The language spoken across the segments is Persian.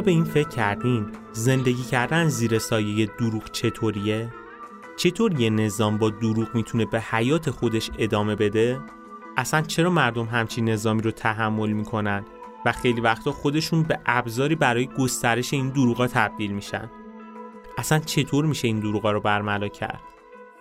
به این فکر کردین زندگی کردن زیر سایه دروغ چطوریه؟ چطور یه نظام با دروغ می‌تونه به حیات خودش ادامه بده؟ اصلا چرا مردم همچین نظامی رو تحمل می‌کنن و خیلی وقتا خودشون به ابزاری برای گسترش این دروغا تبدیل میشن؟ اصلا چطور میشه این دروغا رو برملا کرد؟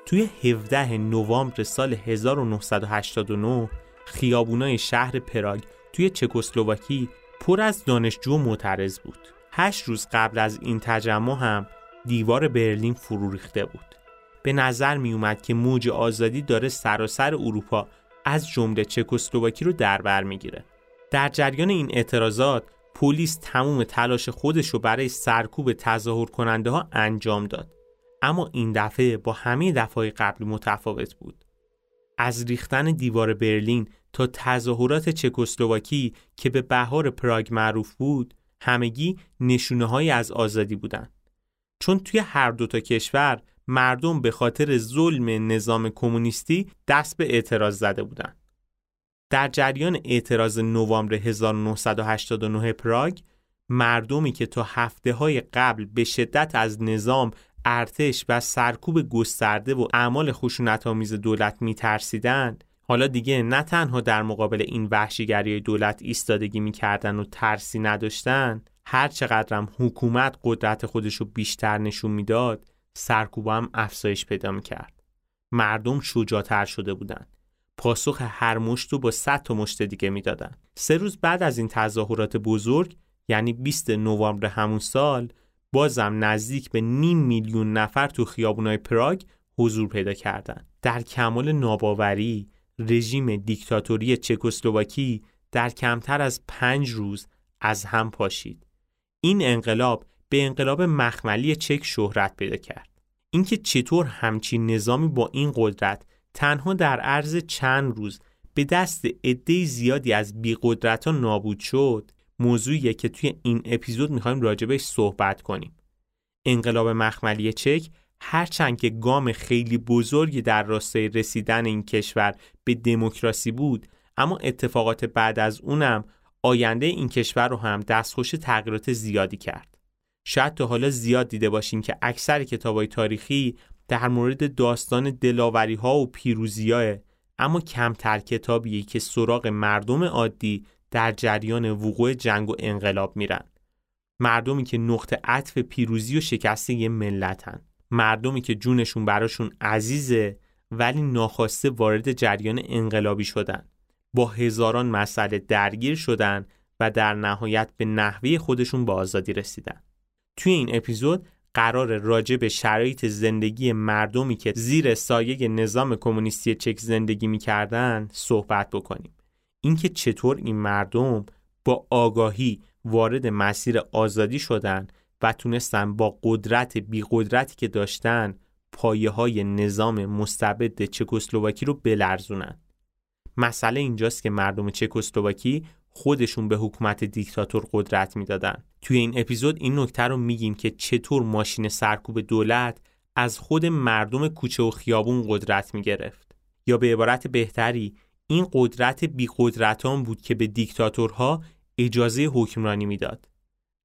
توی 17 نوامبر سال 1989 خیابونای شهر پراگ توی چکسلواکی پر از دانشجو معترض بود. هشت روز قبل از این تجمع هم دیوار برلین فرو ریخته بود. به نظر می اومد که موج آزادی داره سراسر اروپا از جمله چکسلواکی رو در بر می‌گیره. در جریان این اعتراضات پلیس تموم تلاش خودش رو برای سرکوب تظاهر کننده ها انجام داد. اما این دفعه با همه دفعه قبلی متفاوت بود. از ریختن دیوار برلین تا تظاهرات چکسلواکی که به بهار پراگ معروف بود همگی نشونه های از آزادی بودند. چون توی هر دوتا کشور مردم به خاطر ظلم نظام کمونیستی دست به اعتراض زده بودند. در جریان اعتراض نوامبر 1989 پراگ مردمی که تا هفته های قبل به شدت از نظام ارتش و سرکوب گسترده و اعمال خشونت‌آمیز دولت میترسیدند حالا دیگه نه تنها در مقابل این وحشیگری دولت ایستادگی می‌کردن و ترسی نداشتن هر چقدرم حکومت قدرت خودش رو بیشتر نشون می‌داد هم افزایش پیدا می‌کرد. مردم شجاعتر شده بودند پاسخ هر مشت با صد تا مشت دیگه می‌دادن. سه روز بعد از این تظاهرات بزرگ یعنی 20 نوامبر همون سال بازم نزدیک به نیم میلیون نفر تو خیابونای پراگ حضور پیدا کردند. در کمال ناباوری رژیم دیکتاتوری چکسلواکی در کمتر از پنج روز از هم پاشید. این انقلاب به انقلاب مخملی چک شهرت پیدا کرد. اینکه چطور همچین نظامی با این قدرت تنها در عرض چند روز به دست عده زیادی از بیقدرتان نابود شد موضوعیه که توی این اپیزود می‌خوایم راجبش صحبت کنیم. انقلاب مخملی چک هرچند که گام خیلی بزرگی در راستای رسیدن این کشور به دموکراسی بود اما اتفاقات بعد از اونم آینده این کشور رو هم دستخوش تغییرات زیادی کرد. شاید تا حالا زیاد دیده باشین که اکثر کتابای تاریخی در مورد داستان دلاوری ها و پیروزی اما کمتر کتابیه که سراغ مردم عادی در جریان وقوع جنگ و انقلاب میرن. مردمی که نقطه عطف پیروزی و شکست یه ملتن. مردمی که جونشون براشون عزیزه ولی ناخواسته وارد جریان انقلابی شدن. با هزاران مسئله درگیر شدن و در نهایت به نحوه خودشون به آزادی رسیدن. توی این اپیزود قرار راجع به شرایط زندگی مردمی که زیر سایه نظام کمونیستی چک زندگی می‌کردن صحبت بکنیم. اینکه چطور این مردم با آگاهی وارد مسیر آزادی شدن و تونستن با قدرت بی قدرتی که داشتن پایه های نظام مستبد چکسلواکی رو بلرزونن. مسئله اینجاست که مردم چکسلواکی خودشون به حکومت دیکتاتور قدرت می‌دادن. توی این اپیزود این نکته رو میگیم که چطور ماشین سرکوب دولت از خود مردم کوچه و خیابون قدرت می‌گرفت. یا به عبارت بهتری این قدرت بی قدرتان بود که به دیکتاتورها اجازه حکمرانی می‌داد.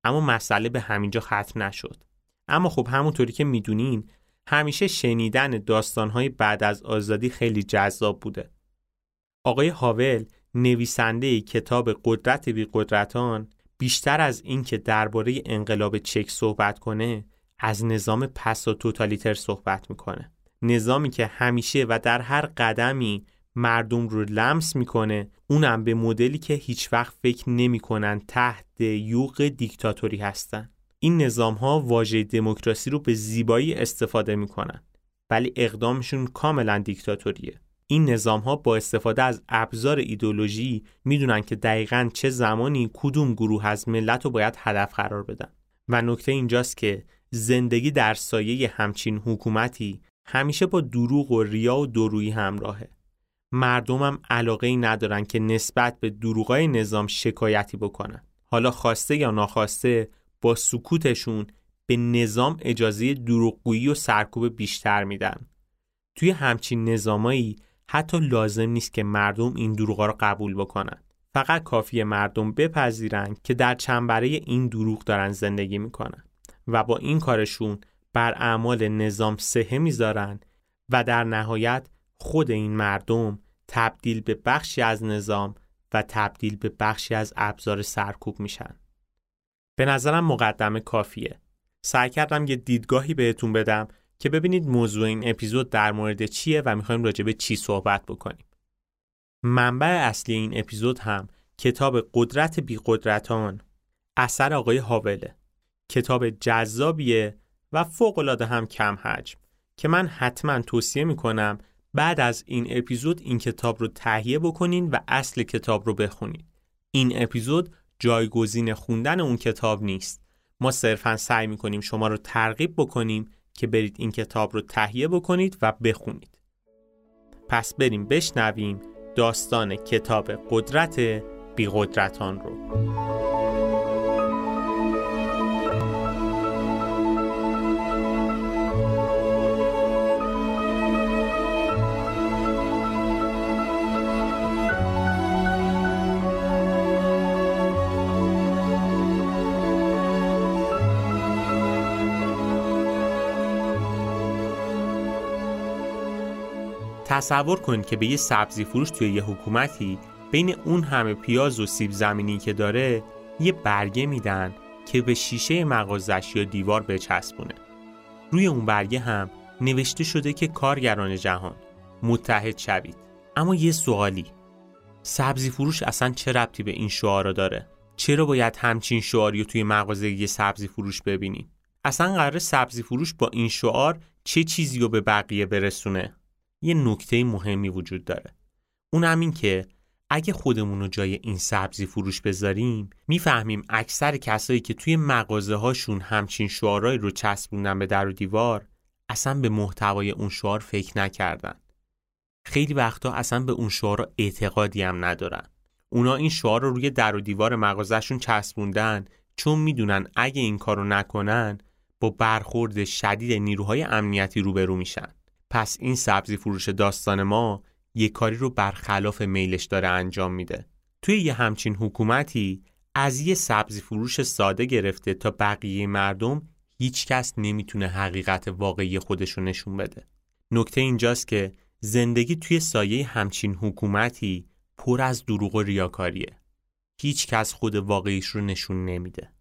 اما مسئله به همینجا ختم نشد. اما خب همونطوری که می‌دونین همیشه شنیدن داستانهای بعد از آزادی خیلی جذاب بوده. آقای هاول نویسنده کتاب قدرت بی قدرتان بیشتر از اینکه درباره انقلاب چک صحبت کنه از نظام پسا توتالیتر صحبت می‌کنه. نظامی که همیشه و در هر قدمی مردم رو لمس می‌کنه. اونم به مدلی که هیچ وقت فکر نمی‌کنن تحت یوغ دیکتاتوری هستن. این نظام ها واژه دموکراسی رو به زیبایی استفاده می‌کنن. ولی اقدامشون کاملا دیکتاتوریه. این نظام ها با استفاده از ابزار ایدولوژی می‌دونن که دقیقا چه زمانی کدوم گروه از ملت رو باید هدف قرار بدن. و نکته اینجاست که زندگی در سایه همچین حکومتی همیشه با دروغ و ریا و درویی همراهه. مردمم علاقه ای ندارن که نسبت به دروغای نظام شکایتی بکنن. حالا خواسته یا ناخواسته با سکوتشون به نظام اجازه دروغگویی و سرکوب بیشتر میدن. توی همچین نظامایی حتی لازم نیست که مردم این دروغا رو قبول بکنن. فقط کافی مردم بپذیرن که در چنبره این دروغ دارن زندگی می‌کنن و با این کارشون بر اعمال نظام سهه می‌ذارن و در نهایت خود این مردم تبدیل به بخشی از نظام و تبدیل به بخشی از ابزار سرکوب میشن. به نظرم مقدمه کافیه. سعی کردم یه دیدگاهی بهتون بدم که ببینید موضوع این اپیزود در مورد چیه و می‌خوایم راجع به چی صحبت بکنیم. منبع اصلی این اپیزود هم کتاب قدرت بی قدرتان اثر آقای هاوله. کتاب جذابیه و فوقالعاده هم کم حجم که من حتما توصیه می‌کنم بعد از این اپیزود این کتاب رو تهیه بکنین و اصل کتاب رو بخونید. این اپیزود جایگزین خوندن اون کتاب نیست. ما صرفا سعی می‌کنیم شما رو ترغیب بکنیم که برید این کتاب رو تهیه بکنید و بخونید. پس بریم بشنویم داستان کتاب قدرت بی قدرتان رو. تصور کنید که به یه سبزی فروش توی یه حکومتی بین اون همه پیاز و سیب زمینی که داره یه برگه میدن که به شیشه مغازش یا دیوار بچسبونه. روی اون برگه هم نوشته شده که کارگران جهان متحد شوید. اما یه سوالی. سبزی فروش اصلا چه ربطی به این شعارا داره؟ چرا باید همچین شعاری توی مغازه یه سبزی فروش ببینیم اصلا قرار سبزی فروش با این شعار چه چیزی رو به بقیه برسونه؟ یه نکته مهمی وجود داره. اون همین که اگه خودمون رو جای این سبزی فروش بذاریم می‌فهمیم اکثر کسایی که توی مغازه هاشون همچین شعارهایی رو چسبوندن به در و دیوار اصلا به محتوای اون شعار فکر نکردن. خیلی وقتا اصلا به اون شعار اعتقادی هم ندارن. اونا این شعار رو روی در و دیوار مغازهشون چسبوندن چون می‌دونن اگه این کارو نکنن با برخورد شدید نیروهای امنیتی روبرو میشن. پس این سبزی فروش داستان ما یه کاری رو برخلاف میلش داره انجام میده. توی یه همچین حکومتی از یه سبزی فروش ساده گرفته تا بقیه مردم هیچ کس نمی‌تونه حقیقت واقعی خودش رو نشون بده. نکته اینجاست که زندگی توی سایه همچین حکومتی پر از دروغ و ریاکاریه. هیچ کس خود واقعیش رو نشون نمیده.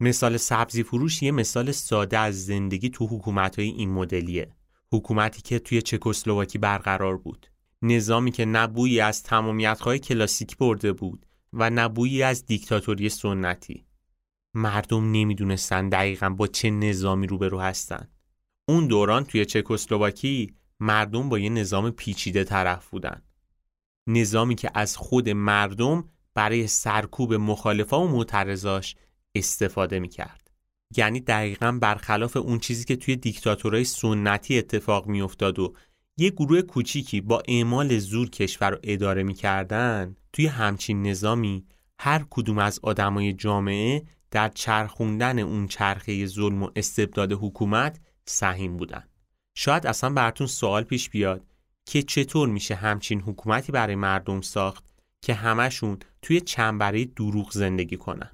مثال سبزی فروش یه مثال ساده از زندگی تو حکومتهای این مدلیه. حکومتی که توی چکسلواکی برقرار بود. نظامی که نبویی از تمامیتهای کلاسیک برده بود و نبویی از دیکتاتوری سنتی. مردم نمی‌دونستن دقیقا با چه نظامی روبرو هستن. اون دوران توی چکسلواکی مردم با یه نظام پیچیده طرف بودن. نظامی که از خود مردم برای سرکوب مخالفا و معترضاش استفاده می‌کرد. یعنی دقیقا برخلاف اون چیزی که توی دیکتاتورهای سنتی اتفاق میافتاد و یه گروه کوچیکی با اعمال زور کشور رو اداره می‌کردن توی همچین نظامی هر کدوم از آدمای جامعه در چرخوندن اون چرخه ظلم و استبداد حکومت سهیم بودن. شاید اصلا براتون سوال پیش بیاد که چطور میشه همچین حکومتی برای مردم ساخت که همشون توی چنبره دروغ زندگی کنن؟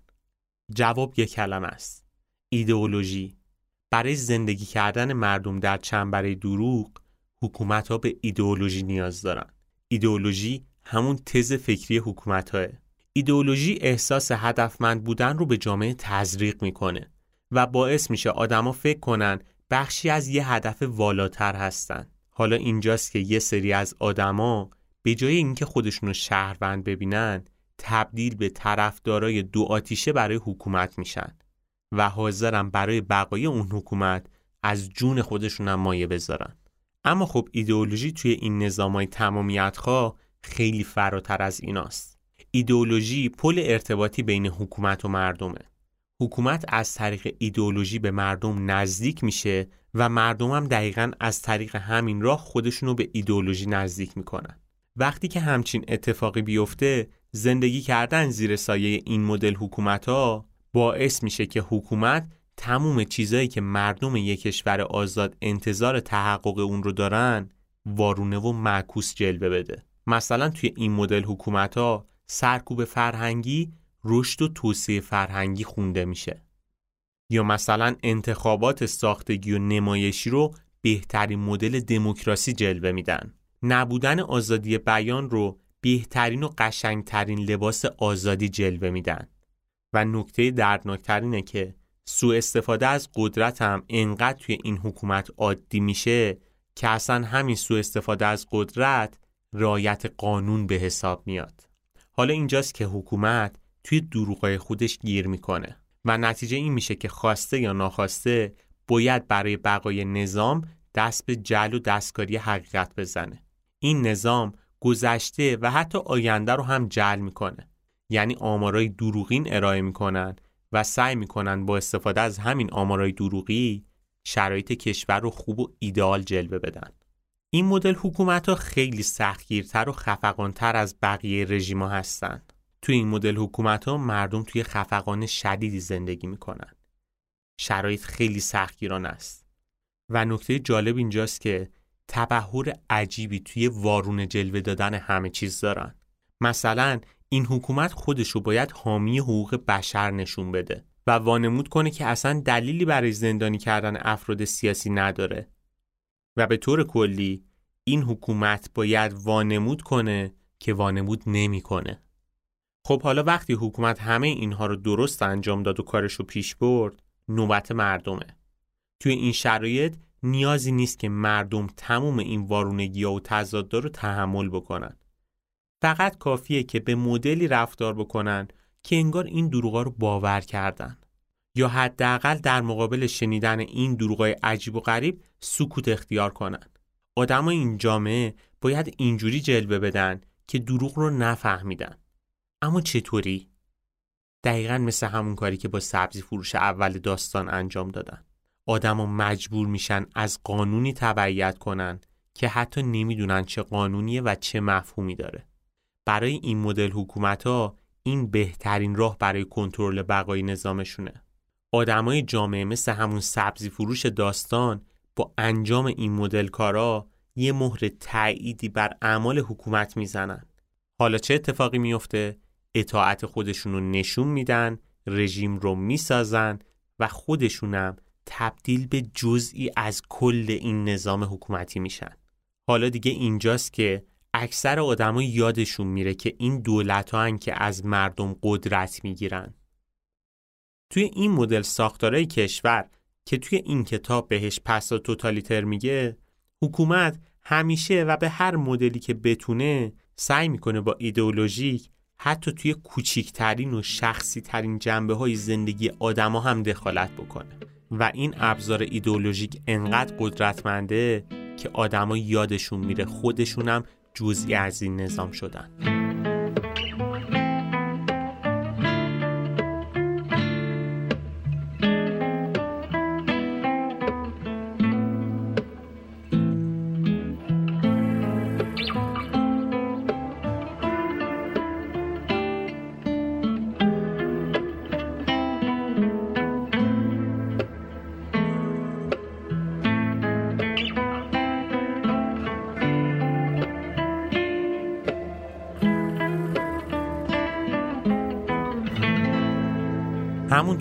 جواب یک کلمه است. ایدئولوژی. برای زندگی کردن مردم در چنبره دروغ حکومت ها به ایدئولوژی نیاز دارن. ایدئولوژی همون تز فکری حکومت های. ایدئولوژی احساس هدفمند بودن رو به جامعه تزریق می‌کنه و باعث میشه آدما فکر کنن بخشی از یه هدف والاتر هستن. حالا اینجاست که یه سری از آدما به جای اینکه خودشونو شهروند ببینن تبدیل به طرفدارای دو آتیشه برای حکومت میشن. و حاضرن برای بقای اون حکومت از جون خودشون هم مایه بذارن. اما خب ایدئولوژی توی این نظامای تمامیت خیلی فراتر از ایناست. ایدئولوژی پل ارتباطی بین حکومت و مردمه. حکومت از طریق ایدئولوژی به مردم نزدیک میشه و مردم هم دقیقا از طریق همین راه خودشونو به ایدئولوژی نزدیک می‌کنن. وقتی که همچین اتفاقی بیفته زندگی کردن زیر سایه این مدل حکومت ها باعث میشه که حکومت تموم چیزایی که مردم یک کشور آزاد انتظار تحقق اون رو دارن وارونه و معکوس جلوه بده. مثلا توی این مدل حکومت ها سرکوب فرهنگی رشد و توسعه فرهنگی خونده میشه. یا مثلا انتخابات ساختگی و نمایشی رو بهترین مدل دموکراسی جلوه میدن. نبودن آزادی بیان رو بهترین و قشنگترین لباس آزادی جلوه میدن. و نکته دردناکتر اینه که سوء استفاده از قدرت هم انقدر توی این حکومت عادی میشه که اصلا همین سوء استفاده از قدرت رایت قانون به حساب میاد. حالا اینجاست که حکومت توی دروغای خودش گیر می‌کنه و نتیجه این میشه که خواسته یا ناخواسته باید برای بقای نظام دست به جل و دستکاری حقیقت بزنه. این نظام گذشته و حتی آینده رو هم جل می‌کنه. یعنی آمارای دروغین ارائه می‌کنن و سعی می‌کنن با استفاده از همین آمارای دروغی شرایط کشور رو خوب و ایدئال جلوه بدن این مدل حکومت ها خیلی سختگیرتر و خفقانتر از بقیه رژیما هستند. توی این مدل حکومت ها مردم توی خفقان شدیدی زندگی می‌کنن. شرایط خیلی سختگیران است. و نکته جالب اینجاست که تبهر عجیبی توی وارون جلوه دادن همه چیز دارن. مثلا این حکومت خودش رو باید حامی حقوق بشر نشون بده و وانمود کنه که اصلا دلیلی برای زندانی کردن افراد سیاسی نداره. و به طور کلی این حکومت باید وانمود کنه که وانمود نمی‌کنه. خب حالا وقتی حکومت همه اینها رو درست انجام داد و کارش رو پیش برد نوبت مردمه. توی این شرایط نیازی نیست که مردم تموم این وارونگی و تضاد رو تحمل بکنن. فقط کافیه که به مدلی رفتار بکنن که انگار این دروغا رو باور کردن. یا حداقل در مقابل شنیدن این دروغای عجیب و غریب سکوت اختیار کنن. آدمای این جامعه باید اینجوری جلوه بدن که دروغ رو نفهمیدن. اما چطوری؟ دقیقا مثل همون کاری که با سبزی فروش اول داستان انجام دادن. آدما مجبور میشن از قانونی تبعیت کنن که حتی نمی‌دونن چه قانونیه و چه مفهومی داره. برای این مدل حکومت ها این بهترین راه برای کنترل بقای نظامشونه. آدمای جامعه مثل همون سبزی فروش داستان با انجام این مدل کارا یه مهر تأییدی بر اعمال حکومت می‌زنن. حالا چه اتفاقی میفته اطاعت خودشون رو نشون میدن رژیم رو می‌سازن و خودشونم تبدیل به جزئی از کل این نظام حکومتی میشن. حالا دیگه اینجاست که اکثر آدما یادشون میره که این دولت ها که از مردم قدرت می‌گیرن. توی این مدل ساختارهای کشور که توی این کتاب بهش پسا توتالیتر میگه حکومت همیشه و به هر مدلی که بتونه سعی می‌کنه با ایدئولوژیک حتی توی کوچیکترین و شخصی ترین جنبه های زندگی آدما هم دخالت بکنه. و این ابزار ایدئولوژیک انقدر قدرتمنده که آدما یادشون میره خودشونم جزئی از این نظام شدن.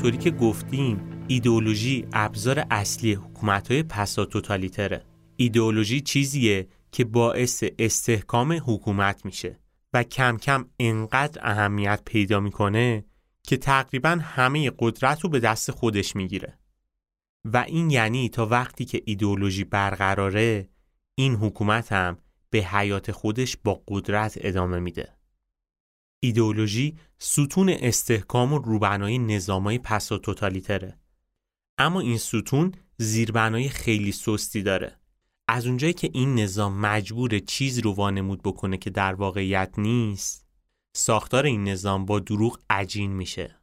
همونطوری که گفتیم ایدئولوژی ابزار اصلی حکومت‌های پسا توتالیتره ایدئولوژی چیزیه که باعث استحکام حکومت میشه و کم کم انقدر اهمیت پیدا می‌کنه که تقریبا همه قدرت رو به دست خودش می‌گیره و این یعنی تا وقتی که ایدئولوژی برقراره این حکومت هم به حیات خودش با قدرت ادامه میده. ایدئولوژی ستون استحکام و روبنای نظامای پس و توتالیتره. اما این ستون زیربنای خیلی سستی داره. از اونجایی که این نظام مجبور چیز رو وانمود بکنه که در واقعیت نیست ساختار این نظام با دروغ عجین میشه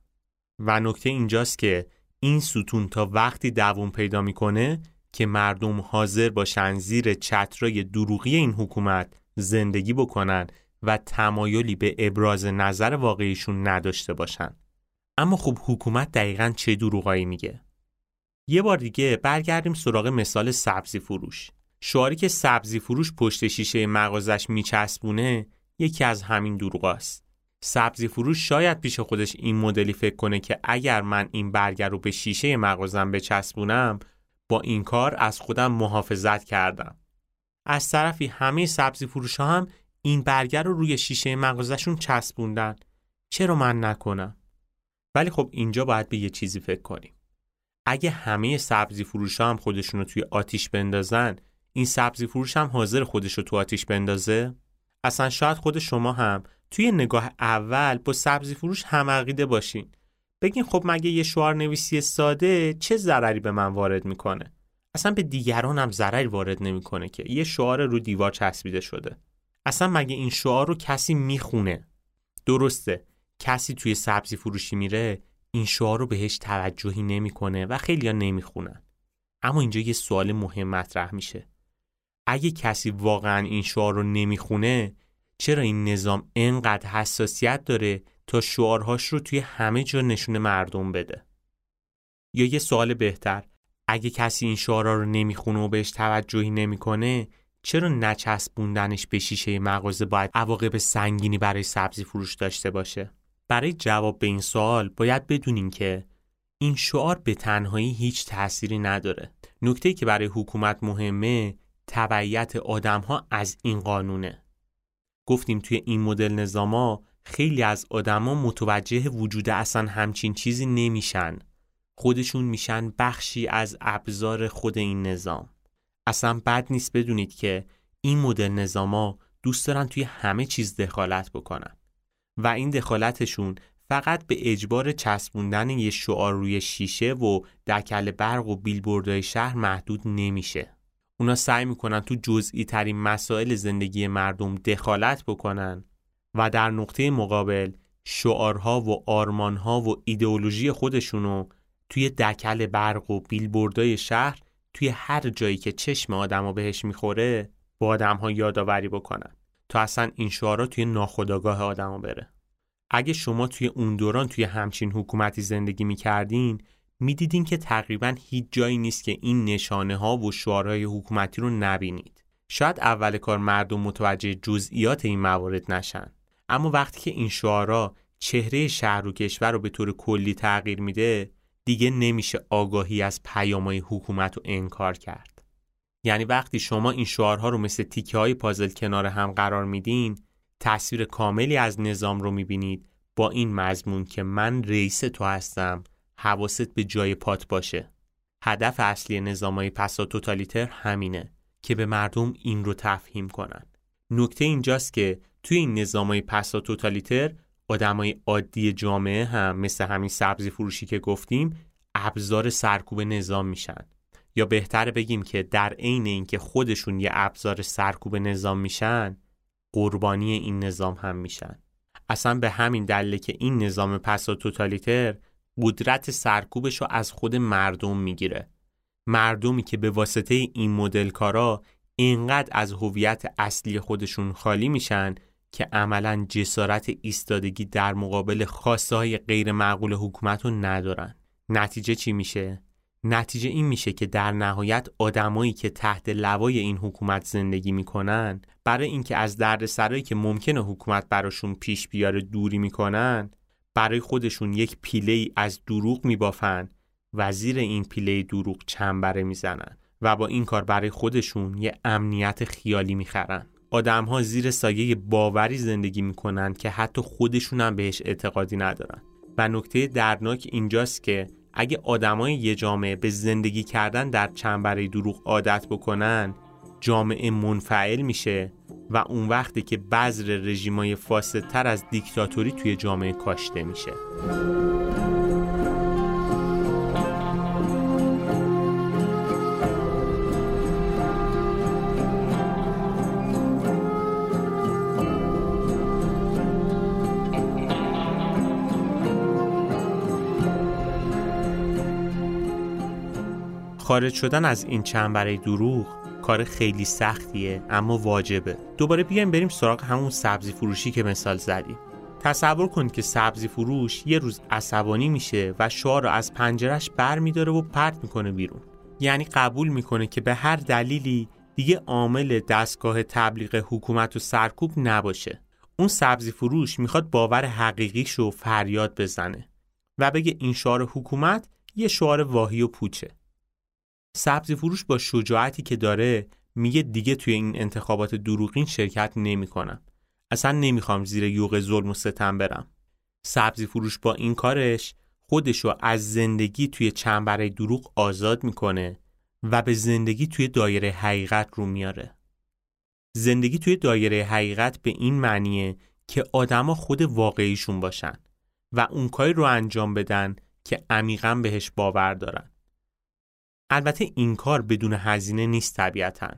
و نکته اینجاست که این ستون تا وقتی دووم پیدا می‌کنه که مردم حاضر باشن زیر چترای دروغی این حکومت زندگی بکنن و تمایلی به ابراز نظر واقعیشون نداشته باشن. اما خب حکومت دقیقا چه دروغایی میگه؟ یه بار دیگه برگردیم سراغ مثال سبزی فروش. شعاری که سبزی فروش پشت شیشه مغازش میچسبونه یکی از همین دروغاست. سبزی فروش شاید پیش خودش این مدلی فکر کنه که اگر من این برگر رو به شیشه مغازم بچسبونم با این کار از خودم محافظت کردم. از طرفی همه سبزی فروش ها هم این برگر رو روی شیشه مغازشون چسبوندن. چرا من نکنم؟ ولی خب اینجا باید به یه چیزی فکر کنیم. اگه همه سبزی فروش هم خودشون رو توی آتیش بندازن این سبزی فروش هم حاضر خودش رو تو آتیش بندازه؟ اصلا شاید خود شما هم توی نگاه اول با سبزی فروش هم عقیده باشین. بگین خب مگه یه شعار نویسی ساده چه ضرری به من وارد می‌کنه؟ اصلا به دیگران هم ضرری وارد نمی‌کنه که. یه شعار رو دیوار چسبیده شده. اصلا مگه این شعار رو کسی می‌خونه؟ درسته کسی توی سبزی فروشی میره این شعار رو بهش توجهی نمی‌کنه و خیلیا نمی‌خونن. اما اینجا یه سوال مهم مطرح میشه. اگه کسی واقعا این شعار رو نمی‌خونه چرا این نظام انقدر حساسیت داره تا شعارهاش رو توی همه جا نشون مردم بده؟ یا یه سوال بهتر اگه کسی این شعارها رو نمی‌خونه و بهش توجهی نمی‌کنه چرا نچسبوندنش به شیشه مغازه باید عواقب سنگینی برای سبزی فروش داشته باشه؟ برای جواب به این سوال باید بدونین که این شعار به تنهایی هیچ تأثیری نداره. نکته که برای حکومت مهمه تبعیت آدم ها از این قانونه. گفتیم توی این مدل نظاما خیلی از آدما متوجه وجود اصلا همچین چیزی نمیشن. خودشون میشن بخشی از ابزار خود این نظام. اصلا بد نیست بدونید که این مدل نظاما دوست دارن توی همه چیز دخالت بکنن. و این دخالتشون فقط به اجبار چسبوندن یه شعار روی شیشه و دکل برق و بیلبوردهای شهر محدود نمیشه. اونا سعی می‌کنن تو جزئی ترین مسائل زندگی مردم دخالت بکنن و در نقطه مقابل شعارها و آرمانها و ایدئولوژی خودشونو توی دکل برق و بیلبوردای شهر توی هر جایی که چشم آدم بهش می‌خوره با آدم ها یادآوری بکنن تا اصلا این شعارا توی ناخودآگاه آدم بره اگه شما توی اون دوران توی همچین حکومتی زندگی می‌کردین می‌دیدین که تقریبا هیچ جایی نیست که این نشانه ها و شعارهای حکومتی رو نبینید. شاید اول کار مردم متوجه جزئیات این موارد نشن. اما وقتی که این شعارها چهره شهر و کشور رو به طور کلی تغییر میده دیگه نمیشه آگاهی از پیامهای حکومت رو انکار کرد. یعنی وقتی شما این شعارها رو مثل تیکه های پازل کنار هم قرار میدین تصویر کاملی از نظام رو می‌بینید با این مضمون که من رئیس تو هستم حواست به جای پات باشه هدف اصلی نظامای پسا توتالیتر همینه که به مردم این رو تفهیم کنن نکته اینجاست که توی این نظامای پسا توتالیتر آدمای عادی جامعه هم مثل همین سبزی فروشی که گفتیم ابزار سرکوب نظام میشن. یا بهتر بگیم که در عین اینکه خودشون یه ابزار سرکوب نظام میشن قربانی این نظام هم میشن. اصلا به همین دلیل که این نظام پسا توتالیتر قدرت سرکوبش رو از خود مردم می‌گیره. مردمی که به واسطه این مدل کارا اینقدر از هویت اصلی خودشون خالی میشن که عملا جسارت ایستادگی در مقابل خواسته های غیر معقول حکومت رو ندارن نتیجه چی میشه؟ نتیجه این میشه که در نهایت آدمایی که تحت لوای این حکومت زندگی می‌کنن برای اینکه از دردسرایی که ممکنه حکومت براشون پیش بیاره دوری می‌کنن برای خودشون یک پیله ای از دروغ میبافن و زیر این پیله دروغ چنبره می‌زنن و با این کار برای خودشون یه امنیت خیالی می‌خرن آدم ها زیر سایه باوری زندگی می‌کنن که حتی خودشون هم بهش اعتقادی ندارن. و نکته دردناک اینجاست که اگه آدمای یه جامعه به زندگی کردن در چنبره دروغ عادت بکنن جامعه منفعل میشه و اون وقتی که بذر رژیمای فاسدتر از دیکتاتوری توی جامعه کاشته میشه. خارج شدن از این چنبره دروغ کار خیلی سختیه اما واجبه. دوباره بیایم بریم سراغ همون سبزی فروشی که مثال زدیم تصور کنید که سبزی فروش یه روز عصبانی میشه و شعار رو از پنجرش بر میداره و پرت می‌کنه بیرون. یعنی قبول می‌کنه که به هر دلیلی دیگه عامل دستگاه تبلیغ حکومت و سرکوب نباشه. اون سبزی فروش می‌خواد باور حقیقیش رو فریاد بزنه و بگه این شعار حکومت یه شعار واهی و پوچه. سبزی فروش با شجاعتی که داره میگه دیگه توی این انتخابات دروغین شرکت نمی‌کنم. اصلا نمی‌خوام زیر یوغ ظلم و ستم برم. سبزی فروش با این کارش خودشو از زندگی توی چنبره دروغ آزاد می‌کنه و به زندگی توی دایره حقیقت رو میاره. زندگی توی دایره حقیقت به این معنیه که آدما خود واقعیشون باشن و اون کاری رو انجام بدن که عمیقا بهش باور دارن. البته این کار بدون هزینه نیست طبیعتا.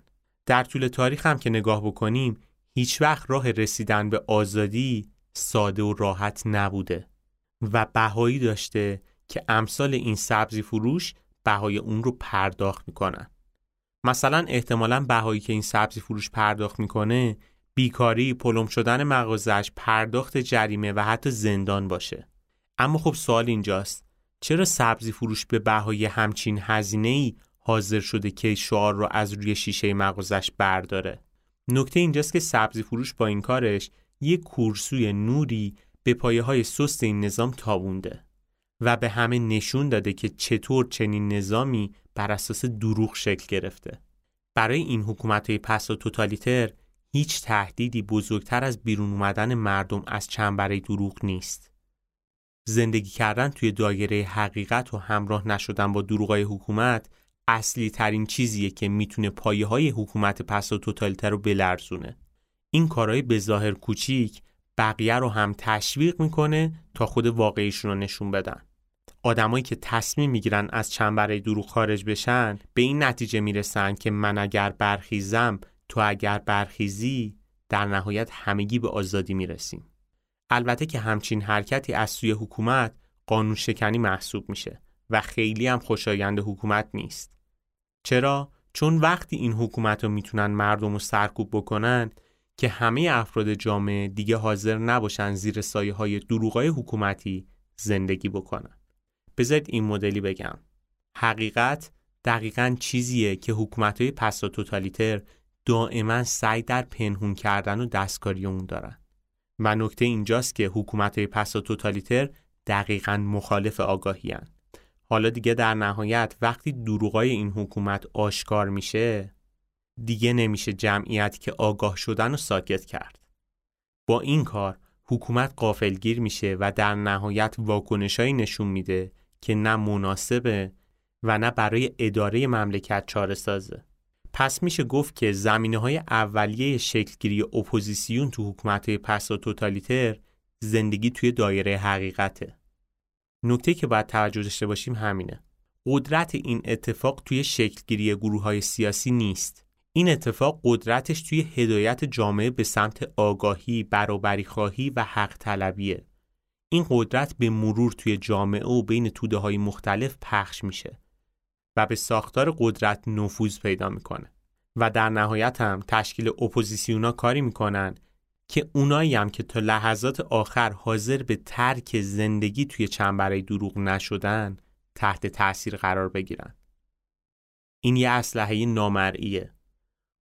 در طول تاریخ هم که نگاه بکنیم هیچ وقت راه رسیدن به آزادی ساده و راحت نبوده و بهایی داشته که امثال این سبزی فروش بهای اون رو پرداخت می‌کنن. مثلا احتمالا بهایی که این سبزی فروش پرداخت می‌کنه بیکاری، پلم شدن مغازش، پرداخت جریمه و حتی زندان باشه. اما خب سوال اینجاست. چرا سبزی فروش به بهای همچین هزینه ای حاضر شده که شعار رو از روی شیشه مغازش برداره؟ نکته اینجاست که سبزی فروش با این کارش یک کورسوی نوری به پایه های سست این نظام تابونده و به همه نشون داده که چطور چنین نظامی بر اساس دروغ شکل گرفته. برای این حکومت های پس و توتالیتر هیچ تهدیدی بزرگتر از بیرون اومدن مردم از چنبره دروغ نیست. زندگی کردن توی دایره حقیقت و همراه نشدن با دروغای حکومت اصلی ترین چیزیه که می‌تونه پایه های حکومت پس و توتالیتر رو بلرزونه. این کارهای به ظاهر کوچیک بقیه رو هم تشویق می‌کنه تا خود واقعیشون رو نشون بدن. آدمایی که تصمیم می‌گیرن از چنبره دروغ خارج بشن به این نتیجه می‌رسن که من اگر برخیزم تو اگر برخیزی در نهایت همگی به آزادی می‌رسیم. البته که همچین حرکتی از سوی حکومت قانون شکنی محسوب میشه و خیلی هم خوشایند حکومت نیست. چرا؟ چون وقتی این حکومت رو می‌تونن مردم رو سرکوب بکنن که همه افراد جامعه دیگه حاضر نباشن زیر سایه های دروغای حکومتی زندگی بکنن. بذارید این مدلی بگم. حقیقت دقیقا چیزیه که حکومت های پس و توتالیتر دائما سعی در پنهون کردن و دستکاری اون دارن. و نکته اینجاست که حکومت های پس و توتالیتر دقیقا مخالف آگاهی هن. حالا دیگه در نهایت وقتی دروغای این حکومت آشکار میشه دیگه نمیشه جمعیت که آگاه شدن و ساکت کرد. با این کار حکومت قافلگیر میشه و در نهایت واکنشایی نشون میده که نه مناسبه و نه برای اداره مملکت چاره سازه. پس میشه گفت که زمینه های اولیه شکلگیری اپوزیسیون تو حکومت پس و توتالیتر زندگی توی دایره حقیقته. نکته که باید توجه داشته باشیم همینه. قدرت این اتفاق توی شکلگیری گروه های سیاسی نیست. این اتفاق قدرتش توی هدایت جامعه به سمت آگاهی، برابری خواهی و حق طلبیه. این قدرت به مرور توی جامعه و بین توده های مختلف پخش میشه. و به ساختار قدرت نفوذ پیدا می‌کنه. و در نهایت هم تشکیل اپوزیسیونا کاری می‌کنن که اونایی هم که تا لحظات آخر حاضر به ترک زندگی توی چنبره دروغ نشدن تحت تاثیر قرار بگیرن. این یه اسلحه نامرئیه.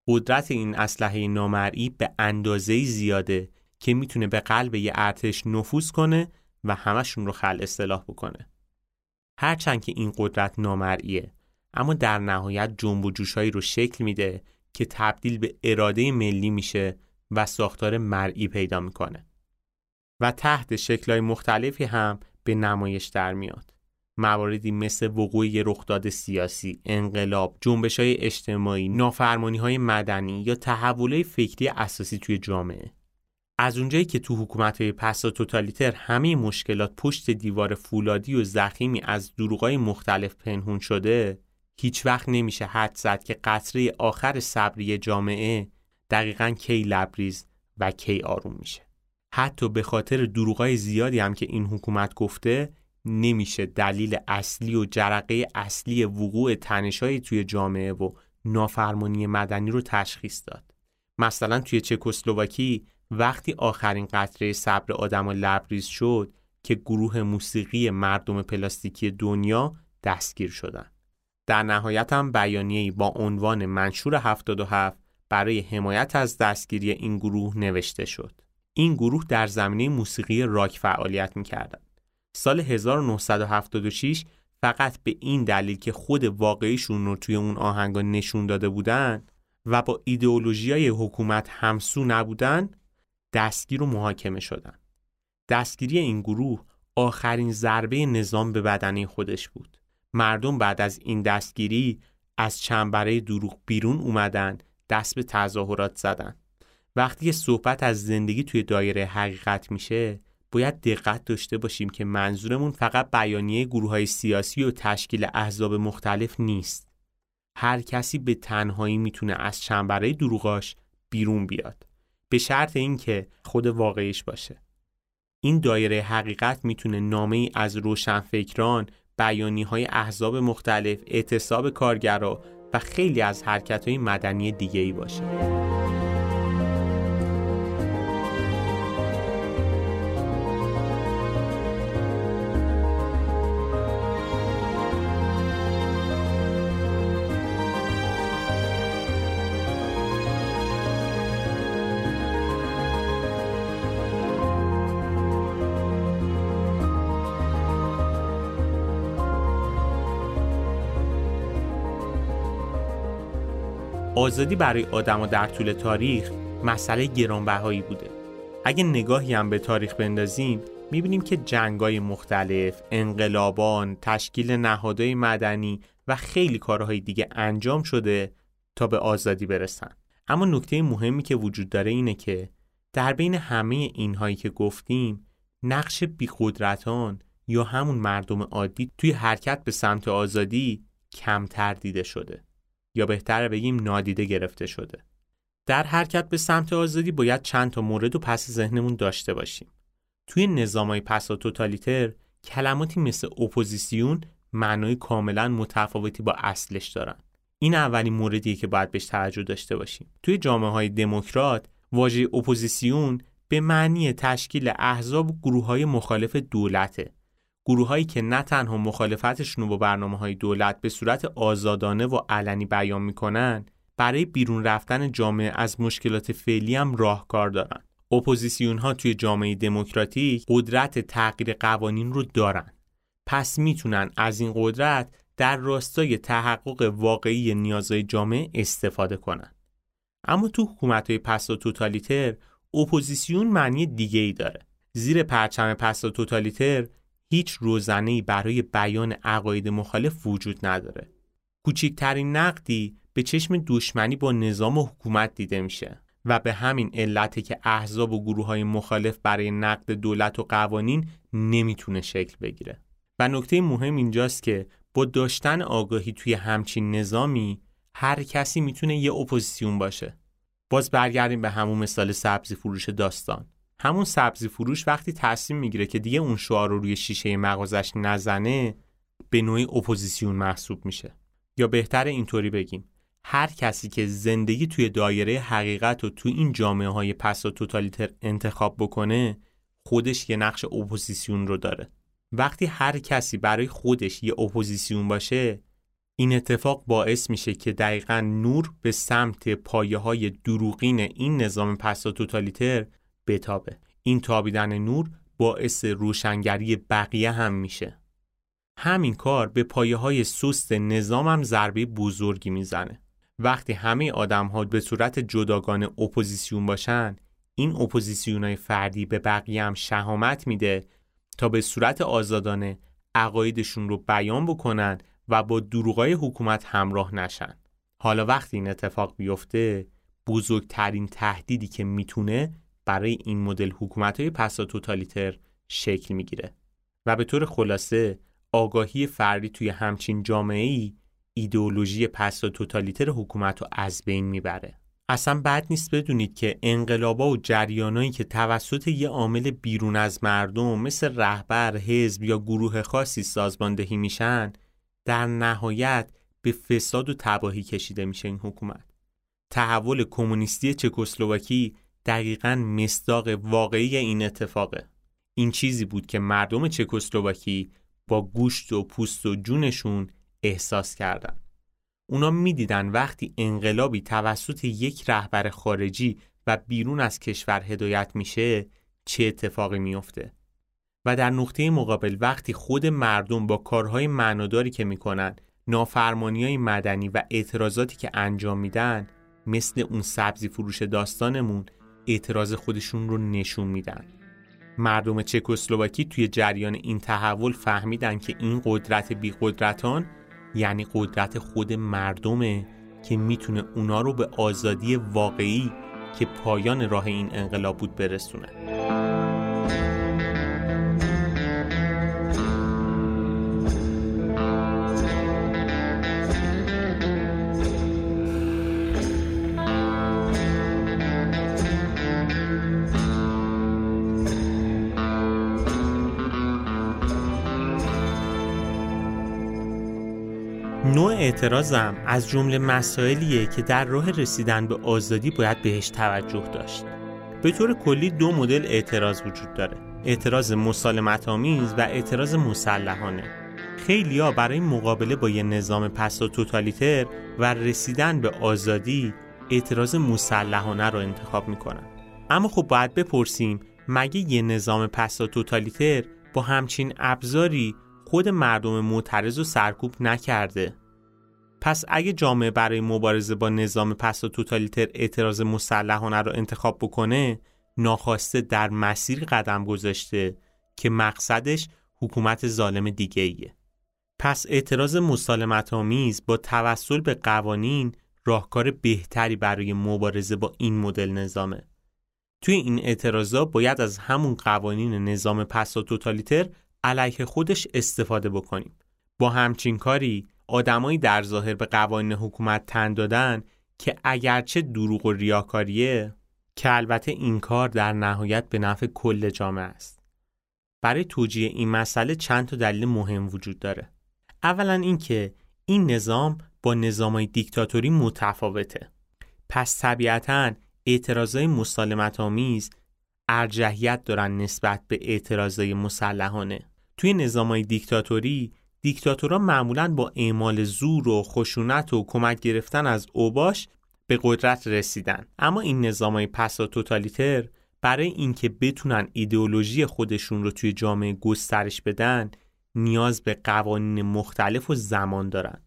قدرت این اسلحه نامرئی به اندازه زیاده که می‌تونه به قلب یه ارتش نفوذ کنه و همشون رو خل اصلاح بکنه. هرچند که این قدرت نامرئیه. اما در نهایت جنب و جوشهایی رو شکل میده که تبدیل به اراده ملی میشه و ساختار مرئی پیدا می‌کنه و تحت شکلهای مختلفی هم به نمایش در میاد مواردی مثل وقوع رخداد سیاسی، انقلاب، جنبش های اجتماعی، نافرمانی های مدنی یا تحولات فکری اساسی توی جامعه. از اونجایی که تو حکومت های پسا توتالیتر همه مشکلات پشت دیوار فولادی و زخیمی از دروغای مختلف پنهون شده هیچ وقت نمیشه حد زد که قطره آخر صبری جامعه دقیقا کی لبریز و کی آروم میشه حتی به خاطر دروغای زیادی هم که این حکومت گفته نمیشه دلیل اصلی و جرقه اصلی وقوع تنشایی توی جامعه و نافرمانی مدنی رو تشخیص داد مثلا توی چکسلواکی وقتی آخرین قطره صبر آدم لبریز شد که گروه موسیقی مردم پلاستیکی دنیا دستگیر شدن. در نهایت هم بیانیه‌ای با عنوان منشور 77 برای حمایت از دستگیری این گروه نوشته شد. این گروه در زمینه موسیقی راک فعالیت می‌کردند. سال 1976 فقط به این دلیل که خود واقعیشون رو توی اون آهنگا نشون داده بودن و با ایدئولوژی حکومت همسو نبودن دستگیر و محاکمه شدن. دستگیری این گروه آخرین ضربه نظام به بدنه خودش بود. مردم بعد از این دستگیری از چنبره دروغ بیرون اومدن دست به تظاهرات زدن. وقتی صحبت از زندگی توی دایره حقیقت میشه باید دقت داشته باشیم که منظورمون فقط بیانیه گروه های سیاسی و تشکیل احزاب مختلف نیست. هر کسی به تنهایی می‌تونه از چنبره دروغاش بیرون بیاد. به شرط اینکه خود واقعیش باشه این دایره حقیقت می‌تونه نامه ای از روشنفکران بیانی های احزاب مختلف اعتصاب کارگرا و خیلی از حرکت های مدنی دیگه ای باشه. آزادی برای آدما در طول تاریخ مسئله گرانبهایی بوده اگه نگاهی هم به تاریخ بندازیم می‌بینیم که جنگای مختلف، انقلابان، تشکیل نهادهای مدنی و خیلی کارهای دیگه انجام شده تا به آزادی برسن. اما نکته مهمی که وجود داره اینه که در بین همه اینهایی که گفتیم نقش بیقدرتان یا همون مردم عادی توی حرکت به سمت آزادی کمتر دیده شده. یا بهتر بگیم نادیده گرفته شده. در حرکت به سمت آزادی باید چند تا مورد رو پس ذهنمون داشته باشیم. توی نظامای پسا توتالیتر کلماتی مثل اپوزیسیون معنای کاملا متفاوتی با اصلش دارن. این اولین موردیه که باید بهش توجه داشته باشیم. توی جامعه های دموکرات واژه اپوزیسیون به معنی تشکیل احزاب و گروه های مخالف دولته گروههایی که نه تنها مخالفتشون با برنامه های دولت به صورت آزادانه و علنی بیان می‌کنن برای بیرون رفتن جامعه از مشکلات فعلی هم راهکار دارن. اپوزیسیون ها توی جامعه دموکراتیک قدرت تغییر قوانین رو دارن. پس می‌تونن از این قدرت در راستای تحقق واقعی نیازهای جامعه استفاده کنن. اما تو حکومت های پسا توتالیتر اپوزیسیون معنی دیگه ای داره. زیر پرچم پسا توتالیتر هیچ روزنه‌ای برای بیان عقاید مخالف وجود نداره. کوچکترین نقدی به چشم دشمنی با نظام و حکومت دیده میشه و به همین علته که احزاب و گروه های مخالف برای نقد دولت و قوانین نمی‌تونه شکل بگیره. و نکته مهم اینجاست که با داشتن آگاهی توی همچین نظامی هر کسی می‌تونه یه اپوزیسیون باشه. باز برگردیم به همون مثال سبزی فروش داستان. همون سبزی فروش وقتی تصمیم می‌گیره که دیگه اون شعار رو روی شیشه مغازش نزنه به نوعی اپوزیسیون محسوب میشه. یا بهتر اینطوری بگیم هر کسی که زندگی توی دایره حقیقت و توی این جامعه های پسا توتالیتر انتخاب بکنه خودش یه نقش اپوزیسیون رو داره. وقتی هر کسی برای خودش یه اپوزیسیون باشه این اتفاق باعث میشه که دقیقا نور به سمت پایه های دروغین این نظام پسا توتالیتر بتابه. این تابیدن نور باعث روشنگری بقیه هم میشه. همین کار به پایه های سست نظام هم ضربه بزرگی می‌زنه. وقتی همه آدم ها به صورت جداگانه اپوزیسیون باشن این اپوزیسیون های فردی به بقیه هم شهامت میده تا به صورت آزادانه عقایدشون رو بیان بکنن و با دروغای حکومت همراه نشن. حالا وقتی این اتفاق بیفته بزرگترین تهدیدی که می‌تونه برای این مدل حکومت های پسا توتالیتر شکل می‌گیره و به طور خلاصه آگاهی فردی توی همچین جامعه ای ایدئولوژی پسا توتالیتر حکومت رو از بین می‌بره اصلا بد نیست بدونید که انقلابا و جریانایی که توسط یه عامل بیرون از مردم مثل رهبر، حزب یا گروه خاصی سازماندهی میشن در نهایت به فساد و تباهی کشیده میشه این حکومت. تحول کمونیستی چکسلواکی دقیقا مصداق واقعی این اتفاقه. این چیزی بود که مردم چکسلواکی با گوشت و پوست و جونشون احساس کردن. اونا می‌دیدن وقتی انقلابی توسط یک رهبر خارجی و بیرون از کشور هدایت میشه چه اتفاقی میفته و در نقطه مقابل وقتی خود مردم با کارهای معناداری که می‌کنن نافرمانی های مدنی و اعتراضاتی که انجام میدن مثل اون سبزی فروش داستانمون اعتراض خودشون رو نشون میدن. مردم چکسلواکی توی جریان این تحول فهمیدن که این قدرت بی قدرتان یعنی قدرت خود مردمه که می‌تونه اونا رو به آزادی واقعی که پایان راه این انقلاب بود برسونه. نوع اعتراضم از جمله مسائلیه که در راه رسیدن به آزادی باید بهش توجه داشت. به طور کلی دو مدل اعتراض وجود داره. اعتراض مسالمت آمیز و اعتراض مسلحانه. خیلیا برای مقابله با یه نظام پسا توتالیتر و رسیدن به آزادی اعتراض مسلحانه رو انتخاب می‌کنن. اما خب باید بپرسیم مگه یه نظام پسا توتالیتر با همچین ابزاری خود مردم معترض و سرکوب نکرده پس اگه جامعه برای مبارزه با نظام پس و توتالیتر اعتراض مسلحانه رو انتخاب بکنه ناخواسته در مسیر قدم گذاشته که مقصدش حکومت ظالم دیگه ایه. پس اعتراض مسالمت آمیز با توسل به قوانین راهکار بهتری برای مبارزه با این مدل نظامه. توی این اعتراضا باید از همون قوانین نظام پس و توتالیتر علیه خودش استفاده بکنیم. با همچین کاری آدمایی در ظاهر به قوانین حکومت تن دادن که اگرچه دروغ و ریاکاریه که البته این کار در نهایت به نفع کل جامعه است. برای توجیه این مسئله چند تا دلیل مهم وجود داره. اولا اینکه این نظام با نظامای دیکتاتوری متفاوته. پس طبیعتا اعتراضای مسالمت آمیز ارجحیت دارن نسبت به اعتراضای مسلحانه. توی نظامای دیکتاتوری دیکتاتورها معمولا با اعمال زور و خشونت و کمک گرفتن از اوباش به قدرت رسیدن. اما این نظامای پسا توتالیتر برای اینکه بتونن ایدئولوژی خودشون رو توی جامعه گسترش بدن نیاز به قوانین مختلف و زمان دارن.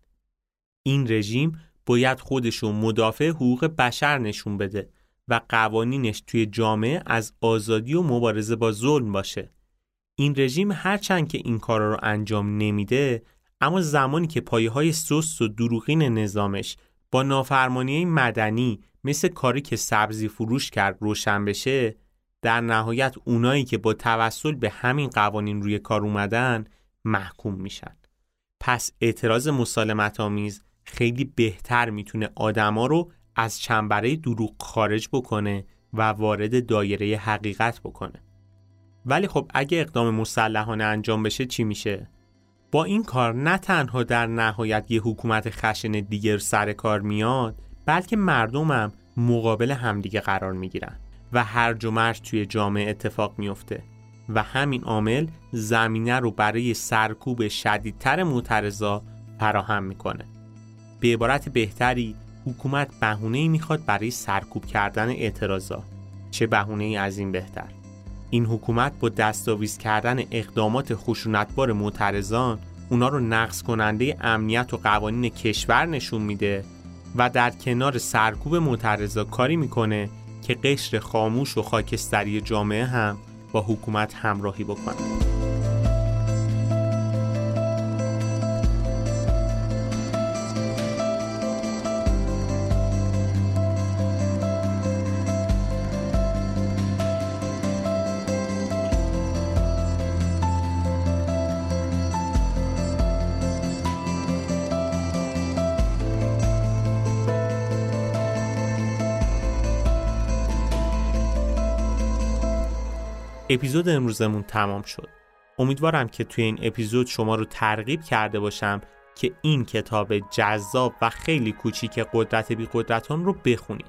این رژیم باید خودش رو مدافع حقوق بشر نشون بده و قوانینش توی جامعه از آزادی و مبارزه با ظلم باشه. این رژیم هرچند که این کارا رو انجام نمیده اما زمانی که پایه های سست و دروغین نظامش با نافرمانی مدنی مثل کاری که سبزی فروش کرد روشن بشه در نهایت اونایی که با توسل به همین قوانین روی کار اومدن محکوم میشن. پس اعتراض مسالمت آمیز خیلی بهتر می‌تونه آدما رو از چنبره دروغ خارج بکنه و وارد دایره حقیقت بکنه. ولی خب اگه اقدام مسلحانه انجام بشه چی میشه؟ با این کار نه تنها در نهایت یه حکومت خشن دیگر سر کار میاد بلکه مردمم مقابل همدیگه قرار می‌گیرن و هر جمعش توی جامعه اتفاق میفته و همین عامل زمینه رو برای سرکوب شدیدتر معترضا فراهم می‌کنه. به عبارت بهتری حکومت بهونه می‌خواد برای سرکوب کردن اعتراضا. چه بهونه از این بهتر؟ این حکومت با دستاویز کردن اقدامات خشونتبار معترضان اونا رو نقض کننده امنیت و قوانین کشور نشون میده و در کنار سرکوب معترضا کاری می‌کنه که قشر خاموش و خاکستری جامعه هم با حکومت همراهی بکنه. اپیزود امروزمون تمام شد. امیدوارم که توی این اپیزود شما رو ترغیب کرده باشم که این کتاب جذاب و خیلی کوچیک قدرت بی قدرتان رو بخونید.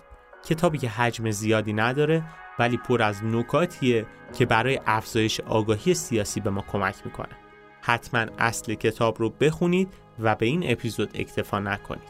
کتابی که حجم زیادی نداره ولی پر از نکاتیه که برای افزایش آگاهی سیاسی به ما کمک می‌کنه. حتما اصل کتاب رو بخونید و به این اپیزود اکتفا نکنید.